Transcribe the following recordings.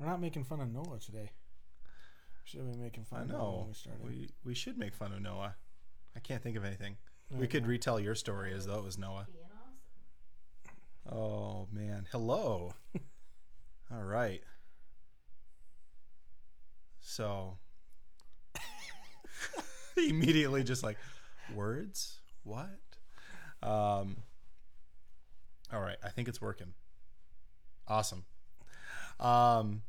We're not making fun of Noah today. Should have been making fun I of Noah know. when we started. We we should make fun of Noah. I can't think of anything. We could retell your story as though it was Noah. Being awesome. Oh man. Hello. All right. So immediately just like words? What? Um All right, I think it's working. Awesome. Um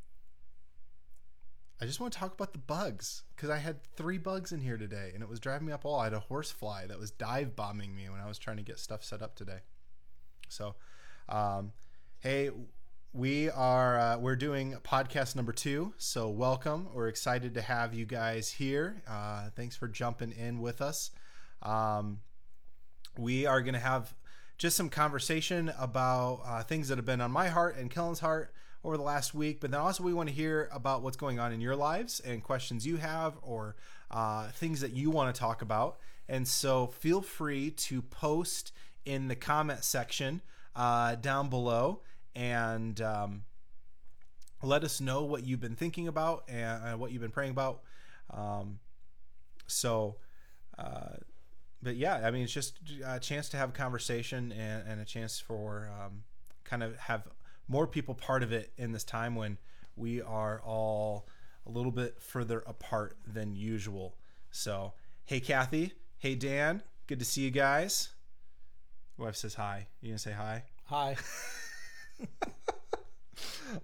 I just want to talk about the bugs because I had three bugs in here today and it was driving me up all. I had a horsefly that was dive bombing me when I was trying to get stuff set up today. So, um, hey, we are uh, we're doing podcast number two. So welcome. We're excited to have you guys here. Uh, thanks for jumping in with us. Um, we are going to have just some conversation about uh, things that have been on my heart and Kellen's heart over the last week. But then also we want to hear about what's going on in your lives and questions you have or uh, things that you want to talk about. And so feel free to post in the comment section uh, down below and um, let us know what you've been thinking about and what you've been praying about. Um, so, uh, but yeah, I mean, it's just a chance to have a conversation and, and a chance for um, kind of have more people part of it in this time when we are all a little bit further apart than usual. So, hey, Kathy. Hey, Dan. Good to see you guys. Wife says hi. You gonna say hi? Hi.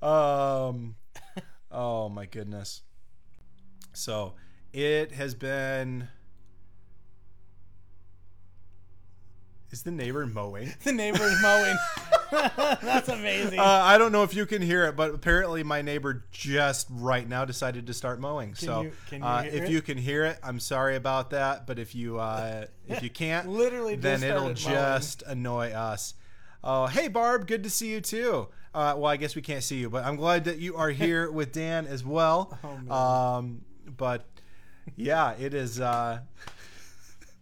Um, oh my goodness. So it has been. Is the neighbor mowing? the neighbor is mowing. That's amazing. Uh, I don't know if you can hear it, but apparently my neighbor just right now decided to start mowing. so you- can you uh, if it? you can hear it, I'm sorry about that. But if you uh, if you can't, Literally then it'll mowing. just annoy us. Oh, hey Barb, good to see you too. Uh, well, I guess we can't see you, but I'm glad that you are here with Dan as well. Oh, man. um, but yeah, it is.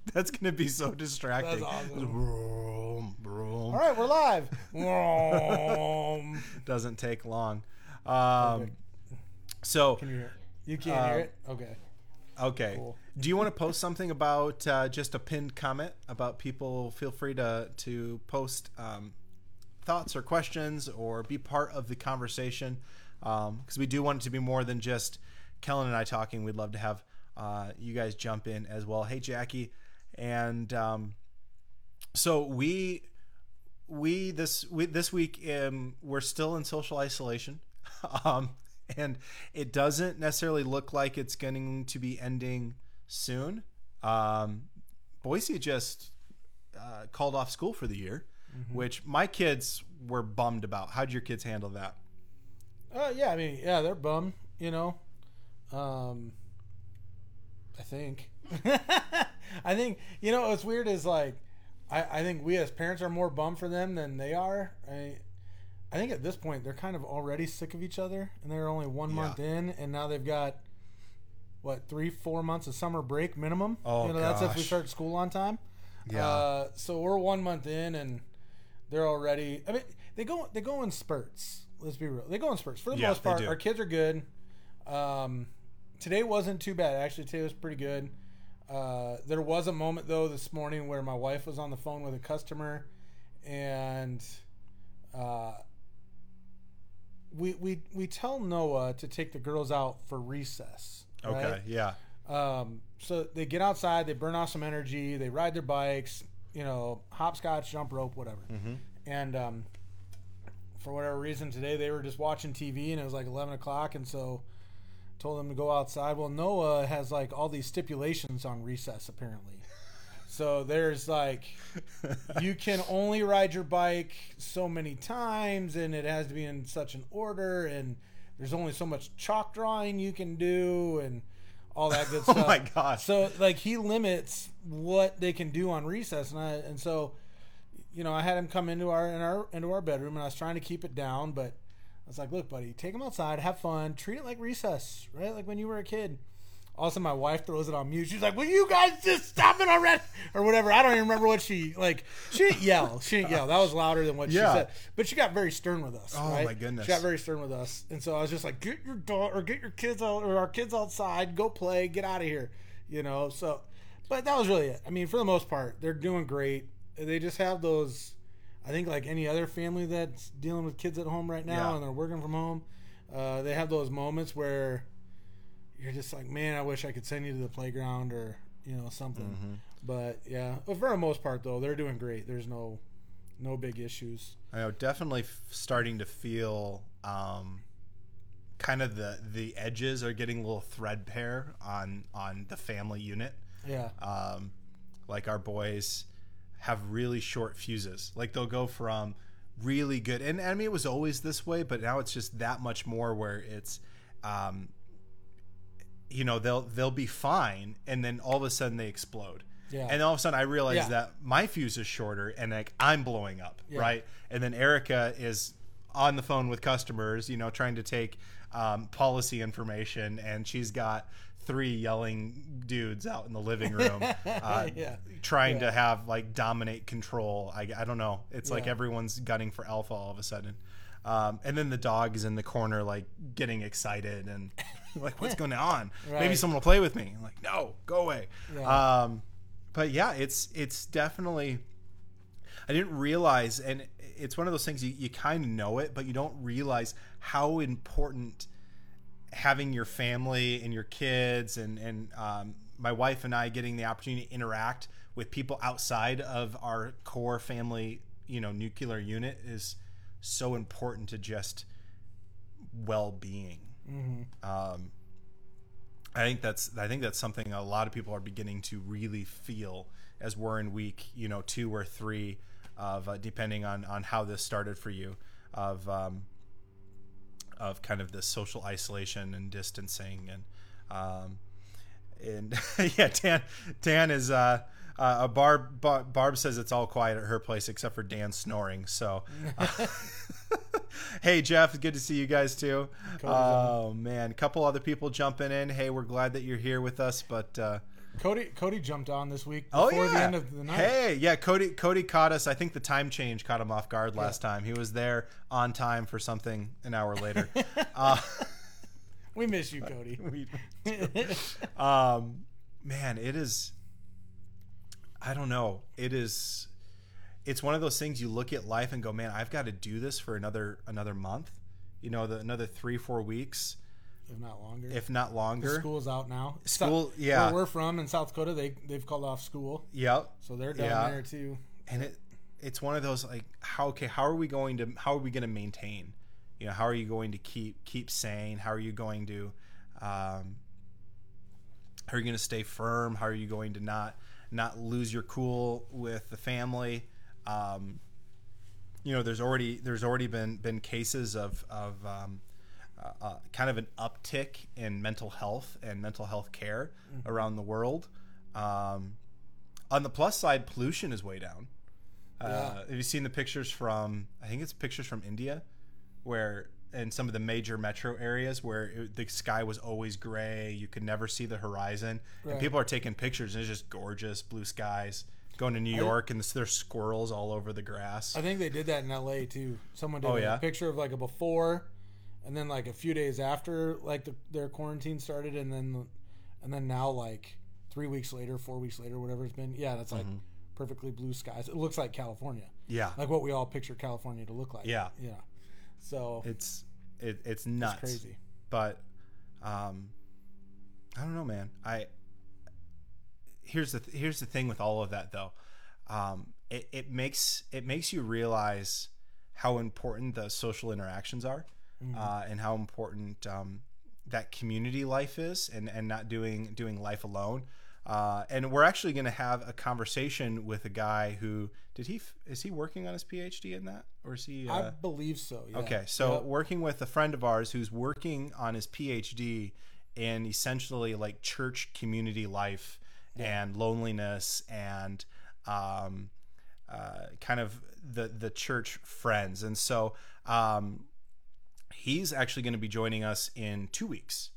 Uh, that's gonna be so distracting. That's awesome. Vroom, vroom. All right, we're live. Um, Doesn't take long. Um, so Can you hear? it? You can't hear Um, it. Okay. okay. Cool. Do you want to post something about uh, just a pinned comment about people? Feel free to to post um, thoughts or questions or be part of the conversation because we do want it to be more than just Kellen and I talking. We'd love to have uh, you guys jump in as well. Hey Jackie, and um, so we we this we, this week um, we're still in social isolation, um, and it doesn't necessarily look like it's going to be ending soon. Um, Boise just uh, called off school for the year, which my kids were bummed about. How'd your kids handle that? Uh, yeah, I mean, yeah, they're bummed, you know. Um, I think. I think you know what's weird is like, I, I think we as parents are more bummed for them than they are. I, I think at this point they're kind of already sick of each other, and they're only one Yeah. month in, and now they've got what three, four months of summer break minimum. Oh, you know that's if we start school on time. Yeah. Uh, so we're one month in, and they're already. I mean, they go they go in spurts. Let's be real. They go in spurts. For the Yeah, most part, our kids are good. Um, today wasn't too bad. Actually, today was pretty good. Uh, there was a moment though this morning where my wife was on the phone with a customer, and uh, we we we tell Noah to take the girls out for recess. right? Okay, yeah, Um, so they get outside, they burn off some energy, they ride their bikes, you know, hopscotch, jump rope, whatever. Mhm. And um, for whatever reason, today they were just watching TV and it was like 11 o'clock. And so told them to go outside. Well, Noah has like all these stipulations on recess, apparently. So there's like, you can only ride your bike so many times and it has to be in such an order and there's only so much chalk drawing you can do and all that good stuff. Oh my gosh. So like he limits what they can do on recess and I and so you know, I had him come into our in our into our bedroom and I was trying to keep it down, but I was like, "Look, buddy, take him outside, have fun, treat it like recess, right? Like when you were a kid." all of a sudden my wife throws it on mute. She's like, "Will you guys just stop it already?" Or whatever. I don't even remember what she like. She didn't yell. She didn't yell. That was louder than what Yeah. she said. But she got very stern with us. Oh, right? my goodness. She got very stern with us, and so I was just like, "Get your dog or get your kids out or our kids outside. Go play. Get out of here." You know. So, but that was really it. I mean, for the most part, they're doing great. They just have those. I think like any other family that's dealing with kids at home right now Yeah. and they're working from home, uh, they have those moments where you're just like, man, I wish I could send you to the playground or you know something. Mm-hmm. But yeah, for the most part though, they're doing great. There's no no big issues. I know, definitely f- starting to feel um, kind of the the edges are getting a little threadbare on on the family unit. Yeah, Um, like our boys have really short fuses. Like they'll go from really good, and I mean it was always this way, but now it's just that much more where it's. Um, you know they'll they'll be fine and then all of a sudden they explode Yeah. and all of a sudden i realize Yeah. that my fuse is shorter and like i'm blowing up Yeah. right and then erica is on the phone with customers you know trying to take um, policy information and she's got three yelling dudes out in the living room uh, Yeah. trying Yeah. to have like dominate control. I, I don't know. It's like everyone's gunning for alpha all of a sudden. Um, and then the dog is in the corner like getting excited and like what's going on? Maybe someone will play with me. I'm like no go away. Yeah. um, but yeah it's it's definitely I didn't realize, and it's one of those things you, you kind of know it, but you don't realize how important having your family and your kids and and um, my wife and I getting the opportunity to interact with people outside of our core family, you know, nuclear unit is so important to just well-being. Um, I think that's I think that's something a lot of people are beginning to really feel as we're in week you know two or three of uh, depending on on how this started for you of um, of kind of this social isolation and distancing and um, and yeah Dan Dan is uh, uh, Barb, Barb Barb says it's all quiet at her place except for Dan snoring so. hey Jeff, good to see you guys too. Oh man, a couple other people jumping in. Hey, we're glad that you're here with us. But uh, Cody Cody jumped on this week oh before yeah, the end of the night. hey, yeah, Cody Cody caught us. I think the time change caught him off guard last time. He was there on time for something an hour later. uh, We miss you, Cody. we, um, man, it is. I don't know. It is. It's one of those things you look at life and go, man, I've got to do this for another another month. You know, the, another three four weeks, if not longer. if not longer. school's out now. School- So- yeah. Where we're from in South Dakota, they they've called off school, Yep. so they're down Yeah. there too. and it it's one of those like how okay how are we going to how are we going to maintain you know how are you going to keep keep sane how are you going to um, how are you going to stay firm how are you going to not not lose your cool with the family um, you know there's already there's already been been cases of of um, uh, uh, kind of an uptick in mental health and mental health care around the world um, on the plus side pollution is way down uh, have you seen the pictures from? I think it's pictures from India, where in some of the major metro areas where it, the sky was always gray, you could never see the horizon, Right. and people are taking pictures, and it's just gorgeous blue skies. Going to New York, and there's squirrels all over the grass. I think they did that in L.A. too. Someone did Oh, a picture of like a before, and then like a few days after like the, their quarantine started, and then and then now like three weeks later, four weeks later, whatever it's been. Yeah, that's like Mm-hmm. perfectly blue skies. It looks like California, yeah, like what we all picture California to look like. Yeah. yeah. So it's it, it's nuts. it's crazy. but um i don't know man i here's the th- here's the thing with all of that though um it, it makes it makes you realize how important the social interactions are uh, and how important um, that community life is and and not doing doing life alone uh, and we're actually going to have a conversation with a guy who did he is he working on his phd in that or is he uh, I believe so. Yeah. Okay, so Yep. working with a friend of ours who's working on his PhD in essentially like church community life and loneliness and um, uh, kind of the the church friends, and so um, he's actually going to be joining us in two weeks.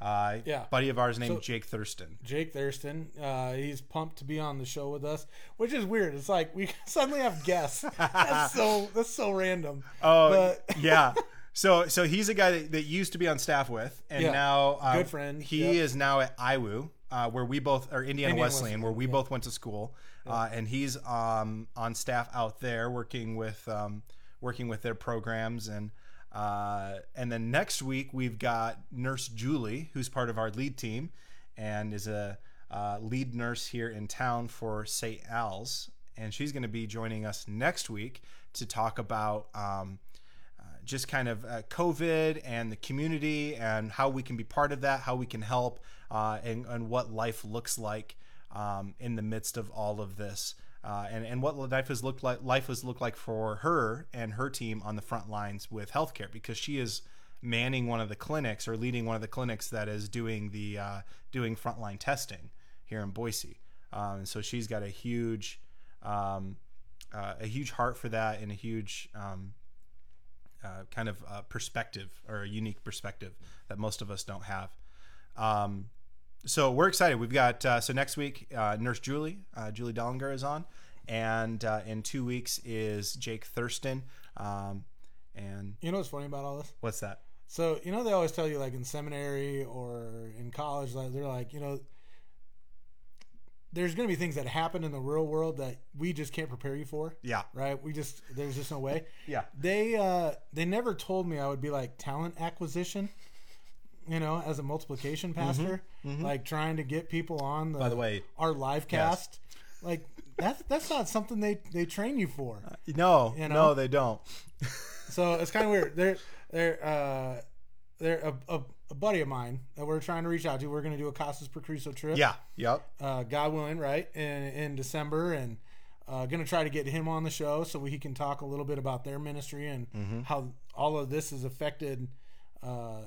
Uh, Yeah. buddy of ours named So- Jake Thurston. Jake Thurston. Uh, he's pumped to be on the show with us, which is weird. It's like we suddenly have guests. That's so that's so random. Oh, But- yeah. So, so he's a guy that, that used to be on staff with, and Yeah. now uh, Good friend. He Yep. is now at IWU, uh, where we both are Indiana, Indiana Wesleyan, Wesleyan, where we both went to school, uh, and he's um, on staff out there working with um, working with their programs, and uh, and then next week we've got Nurse Julie, who's part of our lead team, and is a uh, lead nurse here in town for St. Al's, and she's going to be joining us next week to talk about. Um, uh, just kind of uh, COVID and the community and how we can be part of that, how we can help, uh, and, and what life looks like um, in the midst of all of this, uh, and and what life has looked like. Life has looked like for her and her team on the front lines with healthcare because she is manning one of the clinics or leading one of the clinics that is doing the uh, doing frontline testing here in Boise. Um, and so she's got a huge um, uh, a huge heart for that and a huge um, uh, kind of uh, perspective or a unique perspective that most of us don't have. Um, so we're excited. We've got uh, so next week, uh, Nurse Julie, uh, Julie Dellinger is on, and uh, in two weeks is Jake Thurston. Um, and You know what's funny about all this? what's that? So you know they always tell you like in seminary or in college, like they're like you know, there's going to be things that happen in the real world that we just can't prepare you for. Yeah, Right? We just there's just no way. yeah, They uh they never told me I would be like talent acquisition. You know, as a multiplication pastor, like trying to get people on the By the way, our live cast. Like that's that's not something they they train you for. no, You know? no, they don't. So it's kind of weird. They're they're uh they're a, a, a buddy of mine that we're trying to reach out to. We're going to do a Casas por Cristo trip. Yeah, yep, Uh, God willing, right in in December, and uh, going to try to get him on the show so he can talk a little bit about their ministry and Mm-hmm. how all of this has affected uh,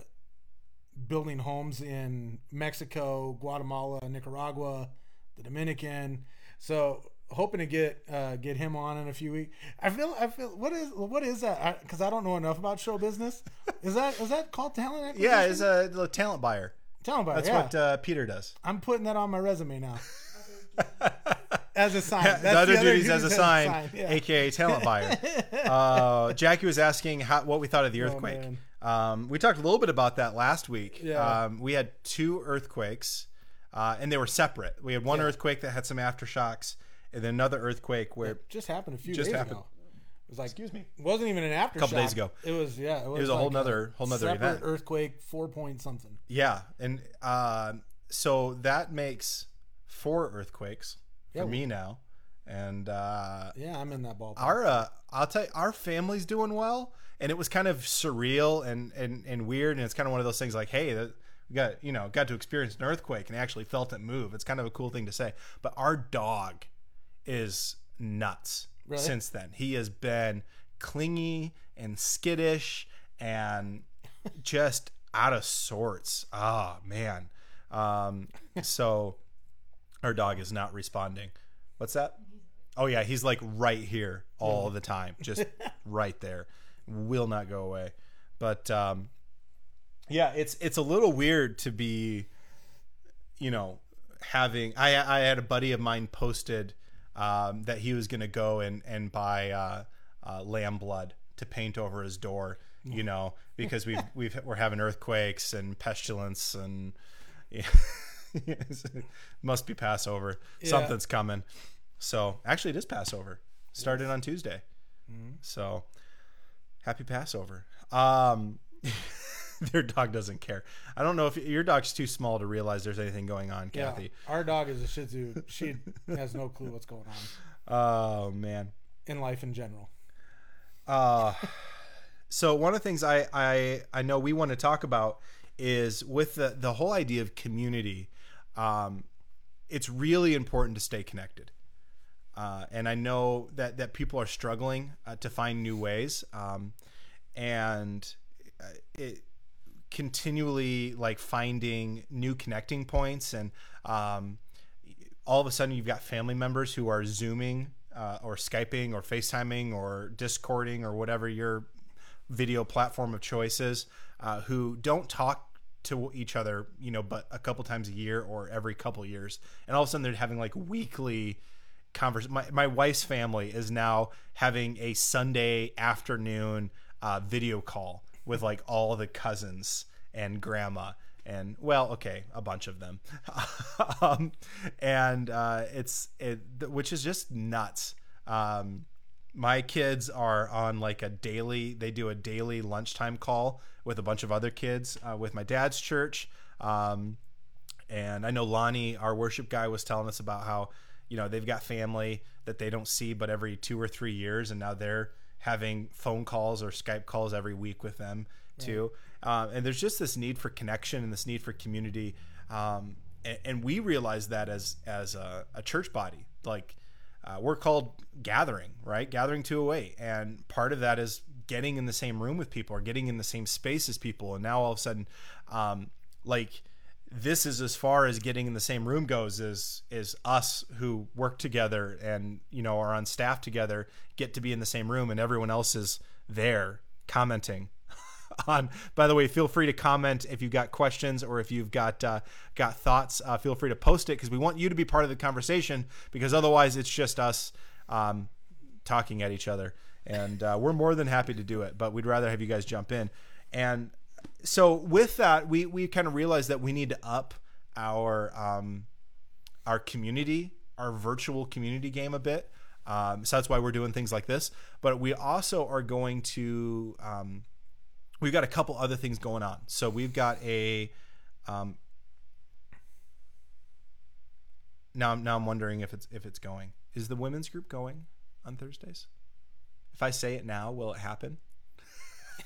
building homes in Mexico, Guatemala, Nicaragua, the Dominican. So hoping to get uh, get him on in a few weeks. I feel I feel what is what is that? Because I, don't know enough about show business. Is that is that called talent acquisition? yeah. It's a, a talent buyer. talent buyer. That's yeah. what uh, Peter does. I'm putting that on my resume now. as a sign. That's the other the duties as a duties sign, yeah. aka talent buyer. uh, Jackie was asking how, what we thought of the earthquake. Oh. Um, we talked a little bit about that last week. Yeah. Um, we had two earthquakes, uh, and they were separate. We had one Yeah. earthquake that had some aftershocks, and then another earthquake where It just happened a few Just days happened. ago. It was like Excuse me. It wasn't even an aftershock. Couple days ago. It was yeah. It was, was a whole like nother- whole nother event. earthquake, four point something. yeah, and uh, so that makes four earthquakes for me now, and. Uh, Yeah, I'm in that ballpark. our uh, I'll tell you, our family's doing well, and it was kind of surreal and and, and weird, and it's kind of one of those things like, hey, that we got you know got to experience an earthquake and actually felt it move. It's kind of a cool thing to say. But our dog is nuts Really? since then. He has been clingy and skittish and just out of sorts. Ah man. Um, so our dog is not responding. What's that? Oh yeah, he's like right here all the time, just right there, will not go away. But um, yeah, it's it's a little weird to be, you know, having. I I had a buddy of mine posted um, that he was going to go and and buy uh, uh, lamb blood to paint over his door, you know, because we've we've we're having earthquakes and pestilence and. Yeah. must be Passover. Something's coming. So actually, it is Passover. Started on Tuesday. So happy Passover. Um, their dog doesn't care. I don't know if your dog's too small to realize there's anything going on, yeah, Kathy. our dog is a Shih Tzu. She has no clue what's going on Oh man. in life in general. Uh, so one of the things I, I I know we want to talk about is with the the whole idea of community. Um, it's really important to stay connected. Uh, and I know that that people are struggling uh, to find new ways, um, and uh, it continually like finding new connecting points and um, all of a sudden you've got family members who are zooming uh, or skyping or facetiming or discording or whatever your video platform of choice is uh, who don't talk to each other, you know, but a couple times a year or every couple years. And all of a sudden they're having like weekly convers my, my wife's family is now having a Sunday afternoon uh, video call with like all the cousins and grandma and well okay a bunch of them. Um, and uh, it's it which is just nuts. Um, my kids are on like a daily they do a daily lunchtime call with a bunch of other kids uh, with my dad's church. Um, and i know lonnie our worship guy was telling us about how you know they've got family that they don't see but every two or three years and now they're having phone calls or skype calls every week with them too um, and there's just this need for connection and this need for community um, and, and we realize that as as a, a church body like uh, we're called gathering, right? Gathering 208. And part of that is getting in the same room with people or getting in the same space as people. And now all of a sudden, um, like, this is as far as getting in the same room goes is is us who work together and you know are on staff together get to be in the same room and everyone else is there commenting on. By the way, feel free to comment if you've got questions or if you've got uh, got thoughts. Uh, feel free to post it because we want you to be part of the conversation. Because otherwise, it's just us um, talking at each other, and uh, we're more than happy to do it. But we'd rather have you guys jump in. And so with that, we we kind of realized that we need to up our um, our community, our virtual community game a bit. Um, so that's why we're doing things like this. But we also are going to um, we've got a couple other things going on. So we've got a um, now now I'm wondering if it's if it's going. Is the women's group going on Thursdays? If I say it now, will it happen?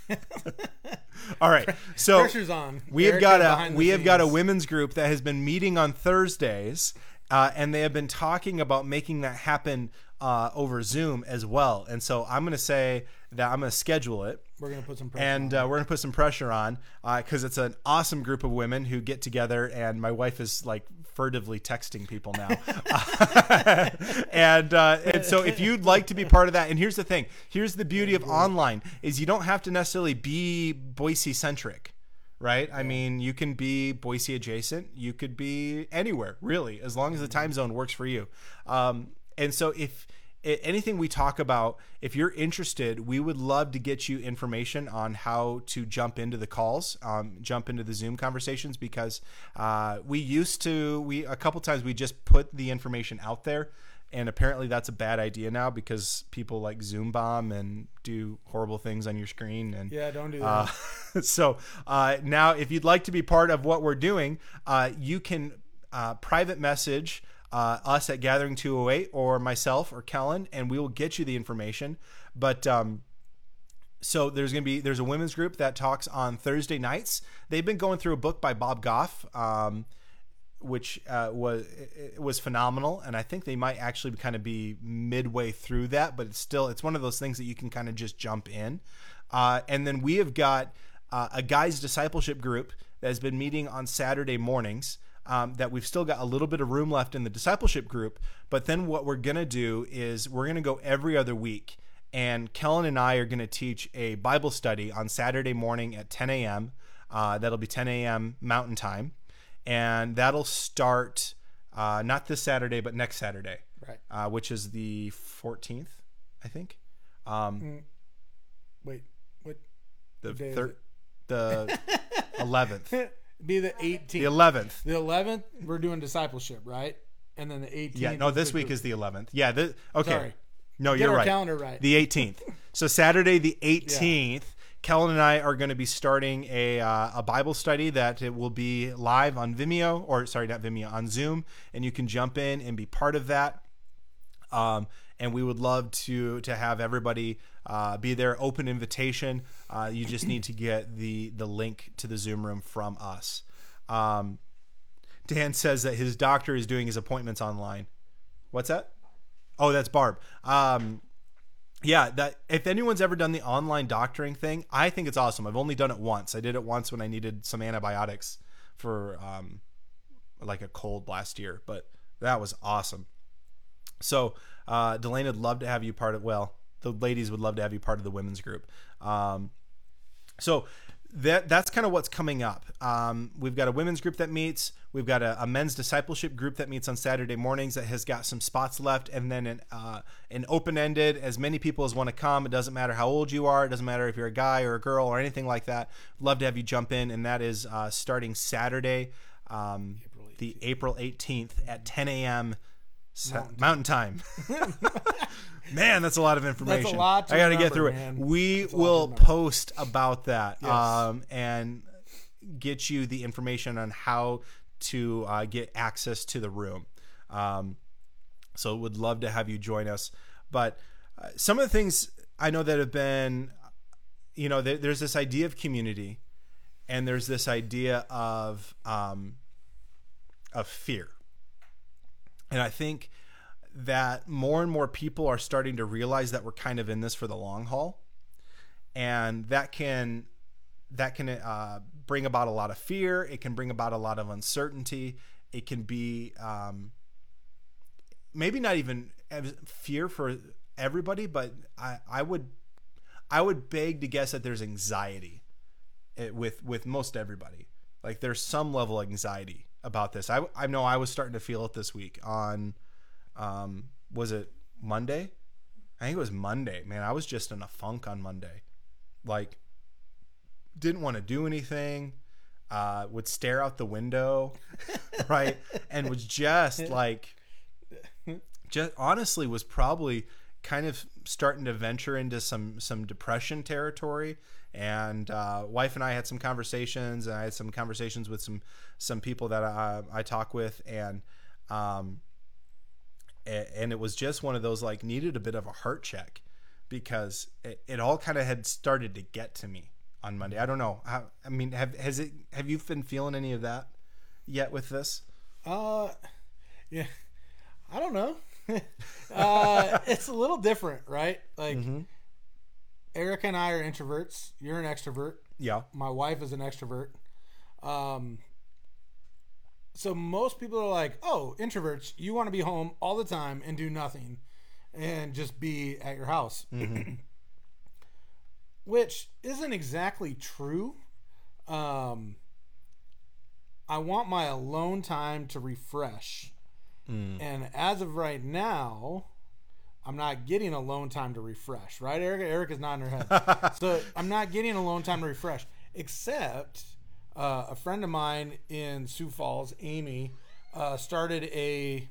All right. So Pressure's on. we have got a we have got a women's group that has been meeting on Thursdays, uh, and they have been talking about making that happen uh, over Zoom as well. And so I'm going to say that I'm going to schedule it We're gonna put some pressure. and uh, we're gonna put some pressure on because it's an awesome group of women who get together and my wife is like furtively texting people now. And uh, and so if you'd like to be part of that and here's the thing here's the beauty of online is you don't have to necessarily be boise centric right? I mean you can be boise adjacent you could be anywhere really as long as the time zone works for you. Um, and so if anything we talk about, if you're interested, we would love to get you information on how to jump into the calls, um, jump into the Zoom conversations, because uh, we used to, we a couple times we just put the information out there, and apparently that's a bad idea now because people like Zoom bomb and do horrible things on your screen and yeah, don't do that. uh, so uh, now, if you'd like to be part of what we're doing, uh, you can uh, private message uh, us at Gathering 208 or myself or Kellen, and we will get you the information. But um, so there's going to be there's a women's group that talks on Thursday nights. They've been going through a book by Bob Goff. Um, which uh, was was phenomenal, and I think they might actually kind of be midway through that, but it's still it's one of those things that you can kind of just jump in. Uh, and then we have got uh, a guys discipleship group that has been meeting on Saturday mornings. Um, that we've still got a little bit of room left in the discipleship group, but then what we're gonna do is we're gonna go every other week, and Kellen and I are gonna teach a Bible study on Saturday morning at 10 a.m. Uh, that'll be 10 a.m. Mountain Time and that'll start uh, not this Saturday, but next Saturday, right. uh, which is the 14th, I think. Um, Wait. What? the day is thir- the 11th, Be the 18th. the 11th. The 11th, we're doing discipleship, right? And then the 18th. Yeah, no, this week is the 11th. Yeah, the, okay. Sorry. No, Get you're our right. calendar right. The 18th. So Saturday the 18th, Kellen and I are going to be starting a uh, a Bible study that it will be live on Vimeo or sorry, not Vimeo, on Zoom, and you can jump in and be part of that. Um, and we would love to to have everybody uh, be there. Open invitation. Uh, you just need to get the the link to the Zoom room from us. Um, Dan says that his doctor is doing his appointments online. What's that? Oh, that's Barb. Um, yeah, that if anyone's ever done the online doctoring thing, I think it's awesome. I've only done it once. I did it once when I needed some antibiotics for um, like a cold last year, but that was awesome. So, uh, Delane would love to have you part of. Well, the ladies would love to have you part of the women's group. Um, so that that's kind of what's coming up. Um, we've got a women's group that meets. We've got a, a, men's discipleship group that meets on Saturday mornings that has got some spots left, and then an, uh, an open ended. As many people as want to come. It doesn't matter how old you are. It doesn't matter if you're a guy or a girl or anything like that. Love to have you jump in, and that is uh, starting Saturday, um, April the April 18th at 10 a.m. Mountain, Mountain time. man, that's a lot of information. That's a lot. I got to get through man. it. We will post about that yes. um, and get you the information on how to uh, get access to the room. Um, so would love to have you join us. But uh, some of the things I know that have been, you know, there, there's this idea of community, and there's this idea of um, of fear, and I think that more and more people are starting to realize that we're kind of in this for the long haul, and that can that can uh, bring about a lot of fear. It can bring about a lot of uncertainty. It can be um, maybe not even fear for everybody, but I, I would I would beg to guess that there's anxiety eh, with with most everybody. Like there's some level of anxiety about this. I I know I was starting to feel it this week on um, was it Monday? I think it was Monday. Man, I was just in a funk on Monday. Like, didn't want to do anything. Uh, would stare out the window, right? And was just like, just honestly was probably kind of starting to venture into some some depression territory. And uh, wife and I had some conversations, and I had some conversations with some some people that I, I talk with, and um, and it was just one of those like needed a bit of a heart check because it, it all kind of had started to get to me on Monday. I don't know. How, I mean, have has it? Have you been feeling any of that yet with this? Uh, yeah, I don't know. uh, it's a little different, right? Like, mm-hmm. Eric and I are introverts. You're an extrovert. Yeah. My wife is an extrovert. Um, so most people are like, "Oh, introverts, you want to be home all the time and do nothing and just be at your house." Mm-hmm. Which isn't exactly true. Um, I want my alone time to refresh. Mm. And as of right now, I'm not getting alone time to refresh, right, Eric? Eric is not in her head. so I'm not getting alone time to refresh, except uh, a friend of mine in Sioux Falls, Amy, uh, started a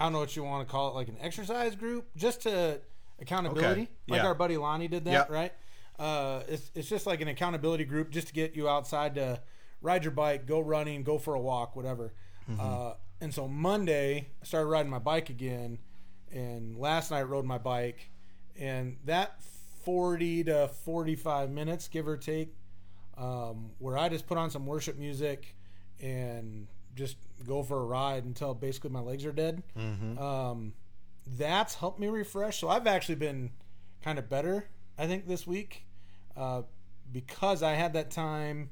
I don't know what you want to call it, like an exercise group, just to accountability, okay. like yeah. our buddy Lonnie did that, yep. right? Uh, it's it's just like an accountability group, just to get you outside to ride your bike, go running, go for a walk, whatever. Mm-hmm. Uh, and so Monday, I started riding my bike again, and last night rode my bike, and that forty to forty five minutes, give or take, um, where I just put on some worship music and just go for a ride until basically my legs are dead. Mm-hmm. Um, that's helped me refresh. So I've actually been kind of better, I think, this week uh, because I had that time.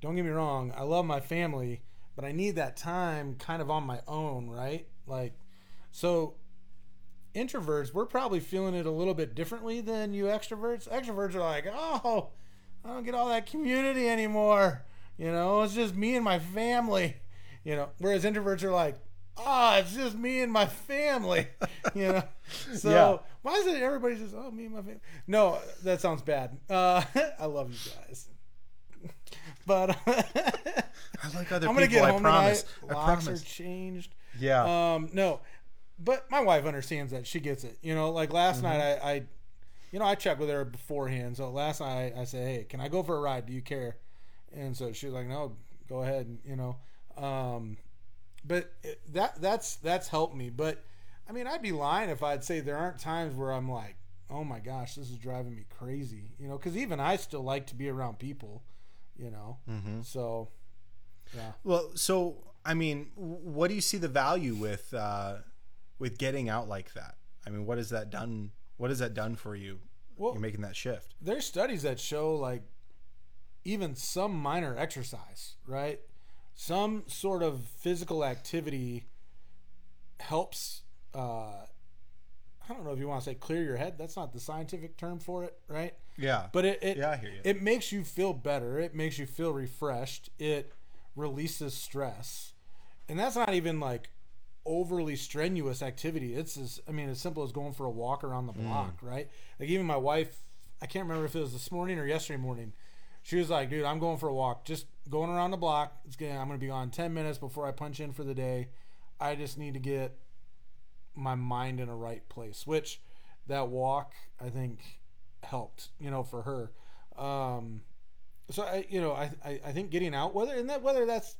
Don't get me wrong, I love my family, but I need that time kind of on my own, right? Like, so introverts, we're probably feeling it a little bit differently than you extroverts. Extroverts are like, oh, I don't get all that community anymore. You know, it's just me and my family. You know, whereas introverts are like, oh, it's just me and my family. You know, so yeah. why is it everybody just oh me and my family? No, that sounds bad. Uh, I love you guys, but I like other I'm gonna people. Get home I promise. Tonight. I Locks promise. are changed. Yeah. Um. No, but my wife understands that. She gets it. You know, like last mm-hmm. night I, I you know, I checked with her beforehand. So last night I, I said, "Hey, can I go for a ride? Do you care?" And so she was like, "No, go ahead." And, You know, um, but that that's that's helped me. But I mean, I'd be lying if I'd say there aren't times where I'm like, "Oh my gosh, this is driving me crazy." You know, because even I still like to be around people. You know, mm-hmm. so yeah. Well, so I mean, what do you see the value with uh, with getting out like that? I mean, what has that done what has that done for you? Well, you're making that shift. There's studies that show like even some minor exercise, right? Some sort of physical activity helps uh, I don't know if you want to say clear your head. That's not the scientific term for it, right? Yeah. But it, it Yeah, I hear you. It makes you feel better. It makes you feel refreshed. It releases stress, and that's not even like overly strenuous activity. It's as I mean, as simple as going for a walk around the block, right? Like even my wife, I can't remember if it was this morning or yesterday morning. She was like, "Dude, I'm going for a walk. Just going around the block. It's gonna. I'm gonna be gone ten minutes before I punch in for the day. I just need to get my mind in a right place." Which that walk, I think, helped. You know, for her. Um, so I, you know, I, I, I think getting out, whether and that whether that's,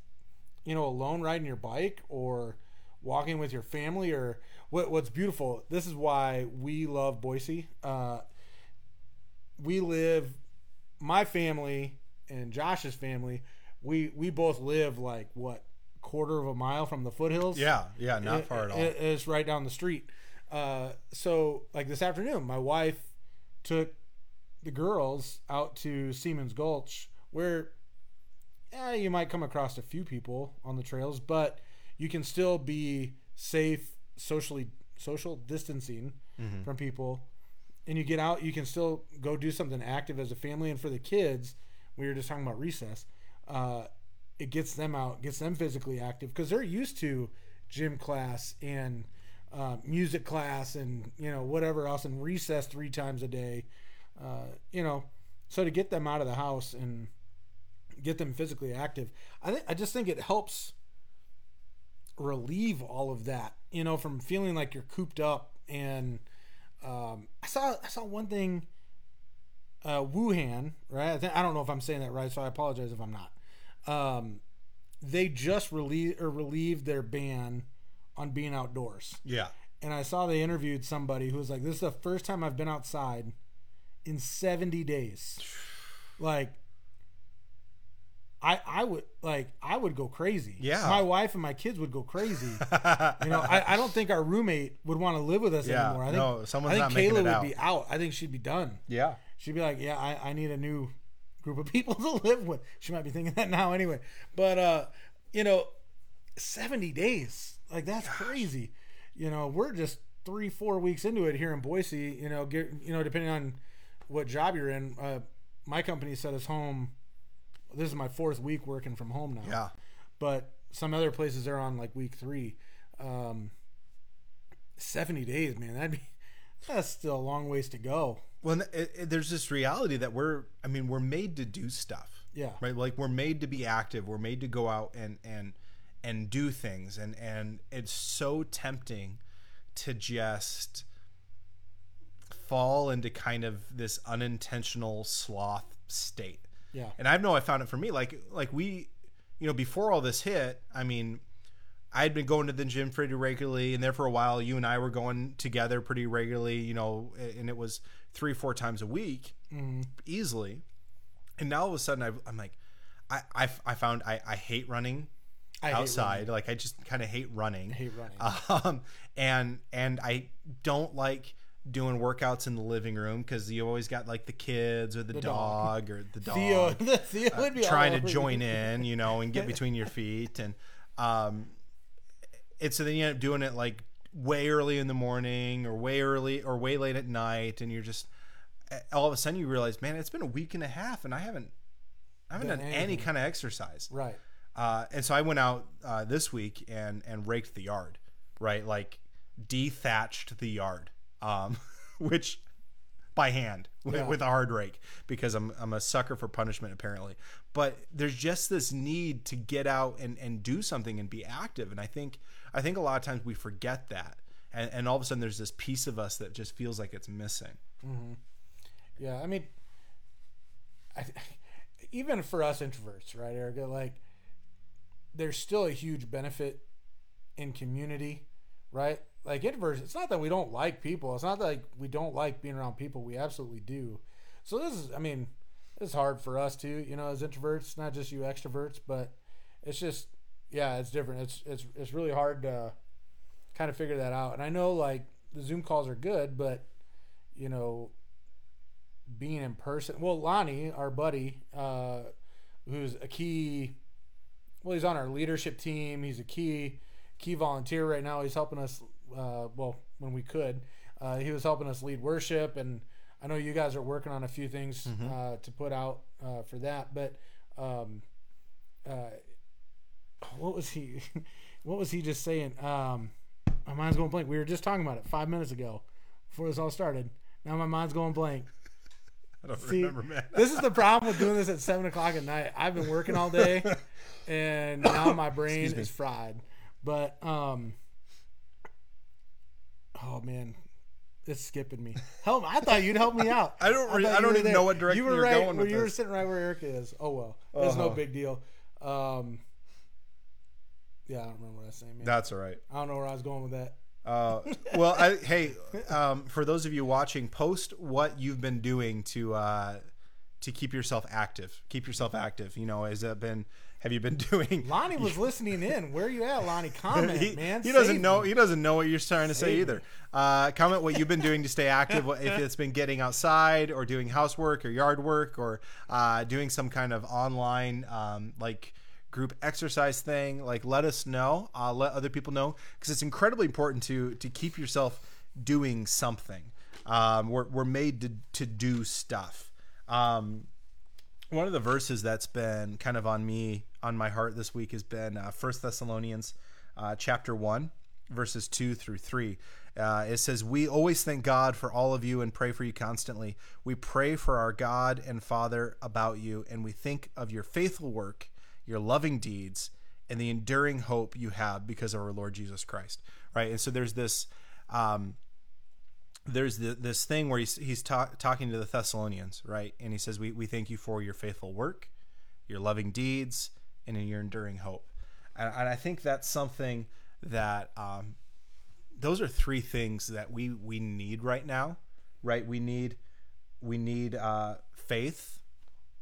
you know, alone riding your bike or walking with your family or what, what's beautiful. This is why we love Boise. Uh, we live, my family and Josh's family. We we both live like what quarter of a mile from the foothills. yeah, yeah, not It- far at all. it- it's right down the street. Uh, so like this afternoon, my wife took the girls out to Seaman's Gulch, where eh, you might come across a few people on the trails, but you can still be safe, socially social distancing Mm-hmm. from people, and you get out. You can still go do something active as a family, and for the kids, we were just talking about recess. Uh, it gets them out, gets them physically active because they're used to gym class and uh, music class and you know whatever else and recess three times a day. Uh, you know, so to get them out of the house and get them physically active, I think I just think it helps relieve all of that. You know, from feeling like you're cooped up. And um, I saw I saw one thing. Uh, Wuhan, right? I, think, I don't know if I'm saying that right, so I apologize if I'm not. Um, they just relieved or relieved their ban on being outdoors yeah, and I saw they interviewed somebody who was like, "This is the first time I've been outside in 70 days." Like, I I would like I would go crazy. Yeah. my wife and my kids would go crazy. you know, I, I don't think our roommate would want to live with us Yeah, anymore. I think no, someone's I think not making Kayla would out. be out. I think she'd be done. yeah. She'd be like, "Yeah, I, I need a new group of people to live with." She might be thinking that now anyway. But uh, you know, seventy days like that's crazy. You know, we're just three, four weeks into it here in Boise. You know, get you know, depending on what job you're in. Uh, my company set us home. This is my fourth week working from home now. Yeah. But some other places are on like week three. Um, Seventy days, man. That'd be that's still a long ways to go. Well, it, it, there's this reality that we're, I mean, we're made to do stuff. Yeah. Right. Like we're made to be active. We're made to go out and and and do things. And and it's so tempting to just fall into kind of this unintentional sloth state. Yeah. And I know I found it for me. Like like we, you know, before all this hit, I mean, I'd been going to the gym pretty regularly, and there for a while, you and I were going together pretty regularly, you know, and it was three, four times a week, easily. And now all of a sudden, I've, I'm like, I, I, I found I, I hate running I hate outside. Like I just kind of hate running. I hate running. Um, and and I don't like doing workouts in the living room because you always got like the kids or the, dog. dog. or the dog Theo, Theo would be trying to join in, you know, and get between your feet. And um, it's so then you end up doing it like way early in the morning or way early or way late at night, and you're just all of a sudden you realize, man, it's been a week and a half, and I haven't, I haven't Done done any kind of exercise. Right. Uh, and so I went out uh, this week and and raked the yard, right? Like dethatched the yard, um, which by hand with, Yeah. with a hard rake because I'm I'm a sucker for punishment apparently. But there's just this need to get out and and do something and be active, and I think I think a lot of times we forget that, and and all of a sudden there's this piece of us that just feels like it's missing. Yeah, I mean, I, even for us introverts, right, Erica? Like, there's still a huge benefit in community, right? Like introverts, it's not that we don't like people. It's not that like we don't like being around people. We absolutely do. So this is, I mean, it's hard for us too, you know, as introverts, not just you extroverts, but it's just, yeah, it's different. It's it's it's really hard to kind of figure that out. And I know like the Zoom calls are good, but you know, being in person. Well, Lonnie, our buddy, uh, who's a key. Well, he's on our leadership team. He's a key key volunteer right now. He's helping us. Uh, well, when we could, Uh, he was helping us lead worship, and I know you guys are working on a few things uh, to put out uh, for that. But um, uh, what was he? what was he just saying? Um, my mind's going blank. We were just talking about it five minutes ago before this all started. Now my mind's going blank. I don't See, remember, man. this is the problem with doing this at seven o'clock at night. I've been working all day, and now my brain is fried. But um, oh man, it's skipping me. Help! I thought you'd help me out. I don't re- I don't even know what direction you were you're right, going with You were this. sitting right where Erica is. Oh well, it's no Uh-huh. big deal. Um, yeah, I don't remember what I was saying. Man. That's all right. I don't know where I was going with that. Uh, well, I, hey, um, for those of you watching, post what you've been doing to uh, to keep yourself active. Keep yourself active. You know, has that been? Have you been doing? Lonnie was listening in. Where are you at, Lonnie? Comment, he, man. he doesn't Save know. He doesn't know what you're trying to say Save me. either. Uh, comment what you've been doing to stay active. If it's been getting outside, or doing housework, or yard work, or uh, doing some kind of online um, like group exercise thing. Like, let us know. Uh, let other people know because it's incredibly important to to keep yourself doing something. Um, we're we're made to to do stuff. Um, one of the verses that's been kind of on me on my heart this week has been uh, First Thessalonians uh, chapter one verses two through three. Uh, it says, "We always thank God for all of you and pray for you constantly. We pray for our God and Father about you, and we think of your faithful work, your loving deeds, and the enduring hope you have because of our Lord Jesus Christ." Right, and so there's this. Um, there's the, this thing where he's he's ta- talking to the Thessalonians, right? And he says, "We we thank you for your faithful work, your loving deeds, and in your enduring hope." And, and I think that's something that um, those are three things that we we need right now, right? We need we need uh, faith,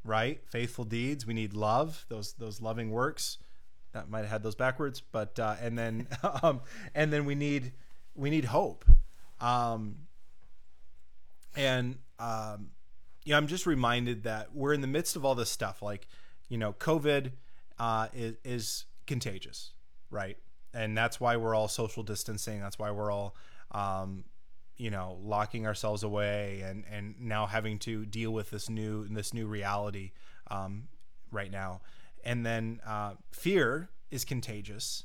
right? Faithful deeds. We need love. Those those loving works. That might have had those backwards, but uh, and then um, and then we need we need hope. Um, and um, you know, I'm just reminded that we're in the midst of all this stuff. Like, you know, COVID uh, is, is contagious, right? And that's why we're all social distancing. That's why we're all, um, you know, locking ourselves away and and now having to deal with this new this new reality um, right now. And then uh, fear is contagious.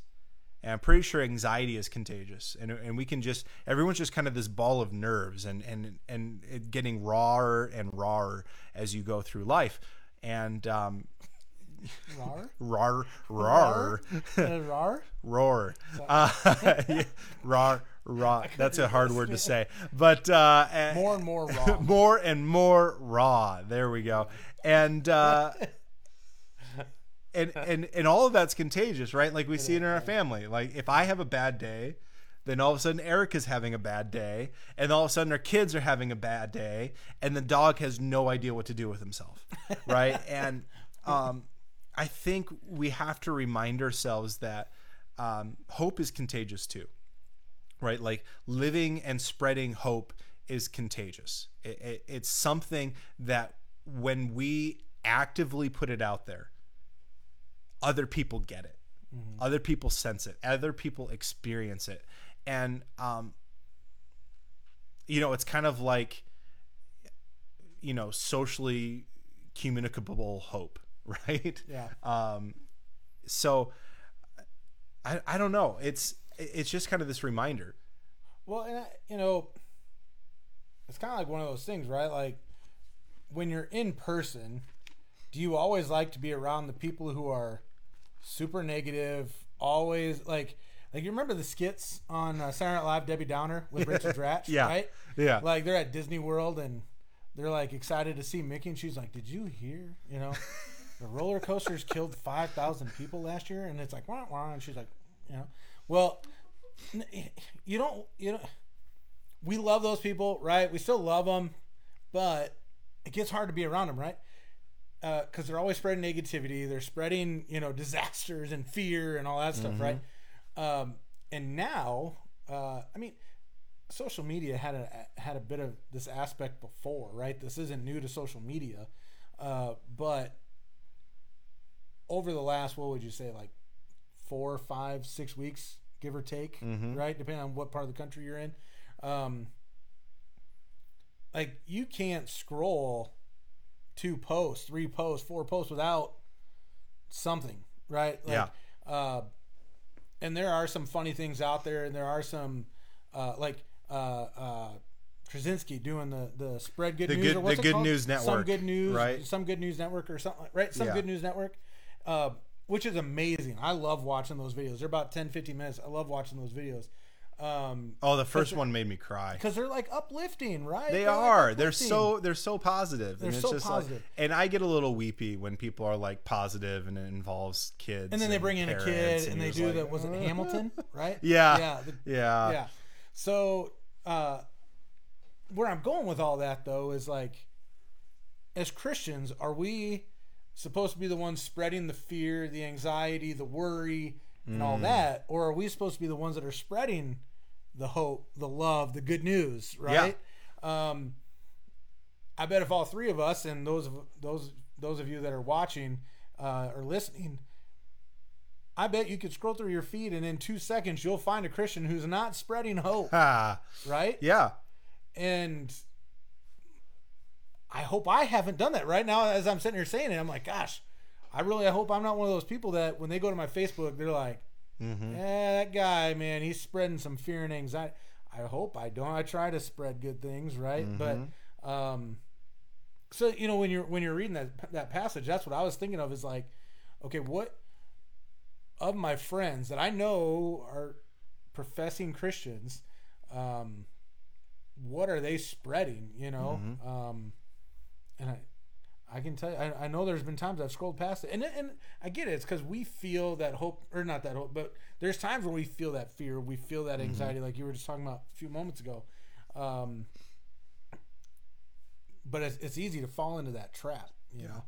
And I'm pretty sure anxiety is contagious, and, and we can just everyone's just kind of this ball of nerves, and and and getting rawer and rawer as you go through life, and um, Rar? rar rar Uh, Rar? roar, uh, yeah, rar raw. That's a hard word to say, but uh, More and more raw. more and more raw. There we go. And uh and and and all of that's contagious, right? Like we see it in our family. Like if I have a bad day, then all of a sudden Erica's having a bad day, and all of a sudden our kids are having a bad day, and the dog has no idea what to do with himself, right? and um, I think we have to remind ourselves that um, hope is contagious too right? Like living and spreading hope is contagious. It, it, it's something that when we actively put it out there, other people get it, other people sense it, other people experience it, and um, you know, it's kind of like you know, socially communicable hope, right? Yeah. Um, so I, I don't know. It's it's just kind of this reminder. Well, and I, you know, it's kind of like one of those things, right? Like when you're in person, do you always like to be around the people who are super negative? Always like, like you remember the skits on uh, Saturday Night Live, Debbie Downer with Rachel Dratch, Yeah. right? Yeah. Like they're at Disney World and they're like excited to see Mickey, and she's like, "Did you hear? You know, the roller coasters killed five thousand people last year," and it's like, "Wah wah," and she's like, "You know, well." you don't you know we love those people right? We still love them but it gets hard to be around them right? Because they're always spreading negativity. They're spreading you know disasters and fear and all that stuff right? Um, and now uh, i mean social media had a had a bit of this aspect before right? This isn't new to social media uh, but over the last what would you say like four five six weeks give or take Mhm. right depending on what part of the country you're in um, like you can't scroll two posts, three posts, four posts without something, right? Like, Yeah. Uh, and there are some funny things out there, and there are some uh, like uh, uh, Krasinski doing the the spread good The news Good- or what's the it Good called? News some Network, good news, right? Some good news network or something, right? Some Yeah. good news network. Uh, which is amazing. I love watching those videos. They're about 10, 15 minutes. I love watching those videos. Um, Oh, the first one made me cry. because they're like uplifting, right? They They're, like. They're so they're so positive. They're and it's so just positive. Like, and I get a little weepy when people are like positive and it involves kids. And then they bring in a kid and they do like, was it Hamilton, right? Yeah. yeah, the- Yeah. yeah. So uh, where I'm going with all that though is like, as Christians, are we supposed to be the ones spreading the fear, the anxiety, the worry, and Mm. all that, or are we supposed to be the ones that are spreading the hope, the love, the good news, right? Um, I bet if all three of us and those of those those of you that are watching uh, or listening, I bet you could scroll through your feed and in two seconds you'll find a Christian who's not spreading hope, right? yeah. And I hope I haven't done that right now as I'm sitting here saying it. I'm like, gosh, I really I hope I'm not one of those people that when they go to my Facebook, they're like, Mm-hmm. yeah, that guy, man, he's spreading some fear and anxiety. I hope I don't. I try to spread good things, right? But um, so you know when you're when you're reading that that passage, that's what I was thinking of is like, okay, what of my friends that I know are professing Christians, um, what are they spreading? You know, um, and I. I can tell you, I, I know there's been times I've scrolled past it, and and I get it. It's because we feel that hope, or not that hope, but there's times when we feel that fear, we feel that anxiety, like you were just talking about a few moments ago. Um, but it's, it's easy to fall into that trap, you know.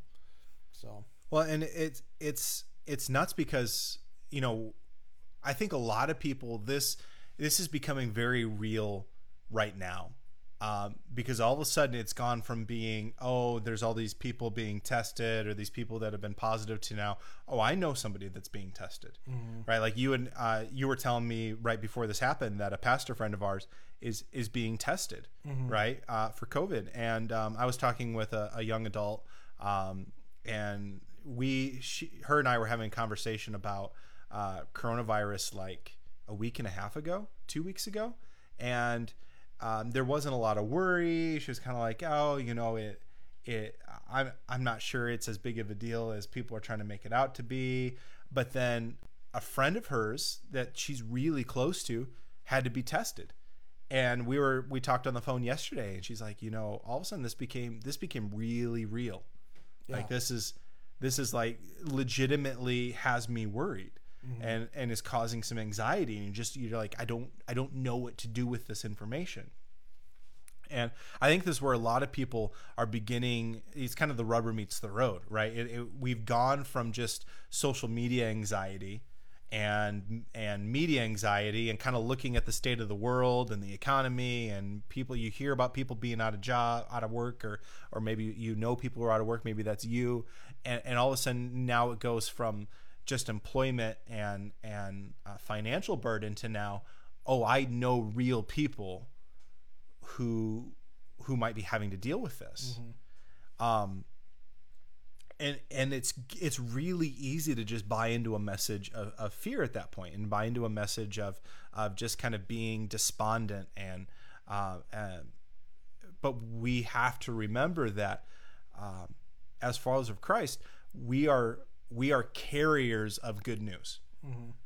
So Well, and it's it's it's nuts because you know, I think a lot of people this this is becoming very real right now. Um, because all of a sudden it's gone from being oh there's all these people being tested or these people that have been positive to now oh I know somebody that's being tested. Right? Like you and uh, you were telling me right before this happened that a pastor friend of ours is is being tested right uh, for COVID. And um, I was talking with a, a young adult um, and we she, her and I were having a conversation about uh, coronavirus like a week and a half ago two weeks ago. And um, there wasn't a lot of worry. She was kind of like, oh, you know, it, it, I'm, I'm not sure it's as big of a deal as people are trying to make it out to be. But then a friend of hers that she's really close to had to be tested. And we were, we talked on the phone yesterday and she's like, you know, all of a sudden this became, this became really real. Like this is, this is like legitimately has me worried. Mm-hmm. And, and is causing some anxiety and you just you're like I don't I don't know what to do with this information and I think this is where a lot of people are beginning. It's kind of the rubber meets the road, right? It, it, we've gone from just social media anxiety and and media anxiety and kind of looking at the state of the world and the economy and people. You hear about people being out of job, out of work, or or maybe you know people who are out of work. Maybe that's you, and, and all of a sudden now it goes from just employment and and uh, financial burden to now, oh, I know real people who who might be having to deal with this. Um, and and it's it's really easy to just buy into a message of, of fear at that point and buy into a message of of just kind of being despondent and uh, and but we have to remember that um, as followers of Christ we are we are carriers of good news.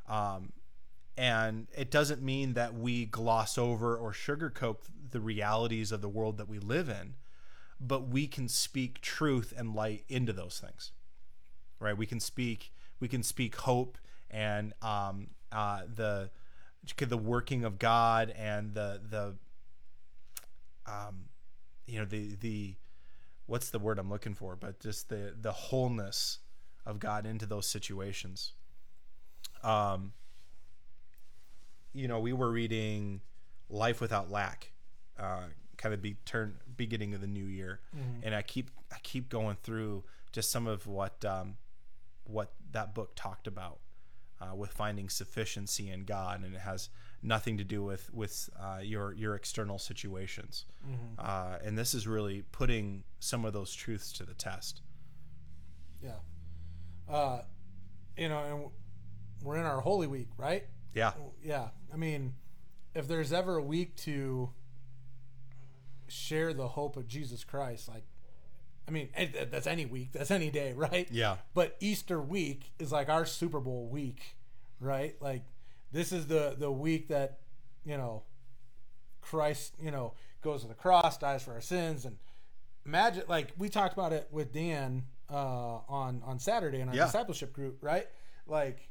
Um, and it doesn't mean that we gloss over or sugarcoat the realities of the world that we live in but we can speak truth and light into those things right? We can speak we can speak hope and um, uh, the the working of god and the the um, you know the the what's the word i'm looking for? But just the the wholeness of god into those situations um you know we were reading life without lack uh kind of be turn beginning of the new year and i keep i keep going through just some of what um what that book talked about uh, with finding sufficiency in God, and it has nothing to do with with uh, your your external situations. Uh, and this is really putting some of those truths to the test. Yeah. Uh, you know, and we're in our Holy Week, right? Yeah, Yeah. I mean, if there's ever a week to share the hope of Jesus Christ, like, I mean, eh, that's any week, that's any day, right? yeah, But Easter week is like our Super Bowl week, right? Like, this is the the week that you know Christ, you know, goes to the cross, dies for our sins, and imagine like we talked about it with Dan uh, on on Saturday in our Yeah. discipleship group, right? Like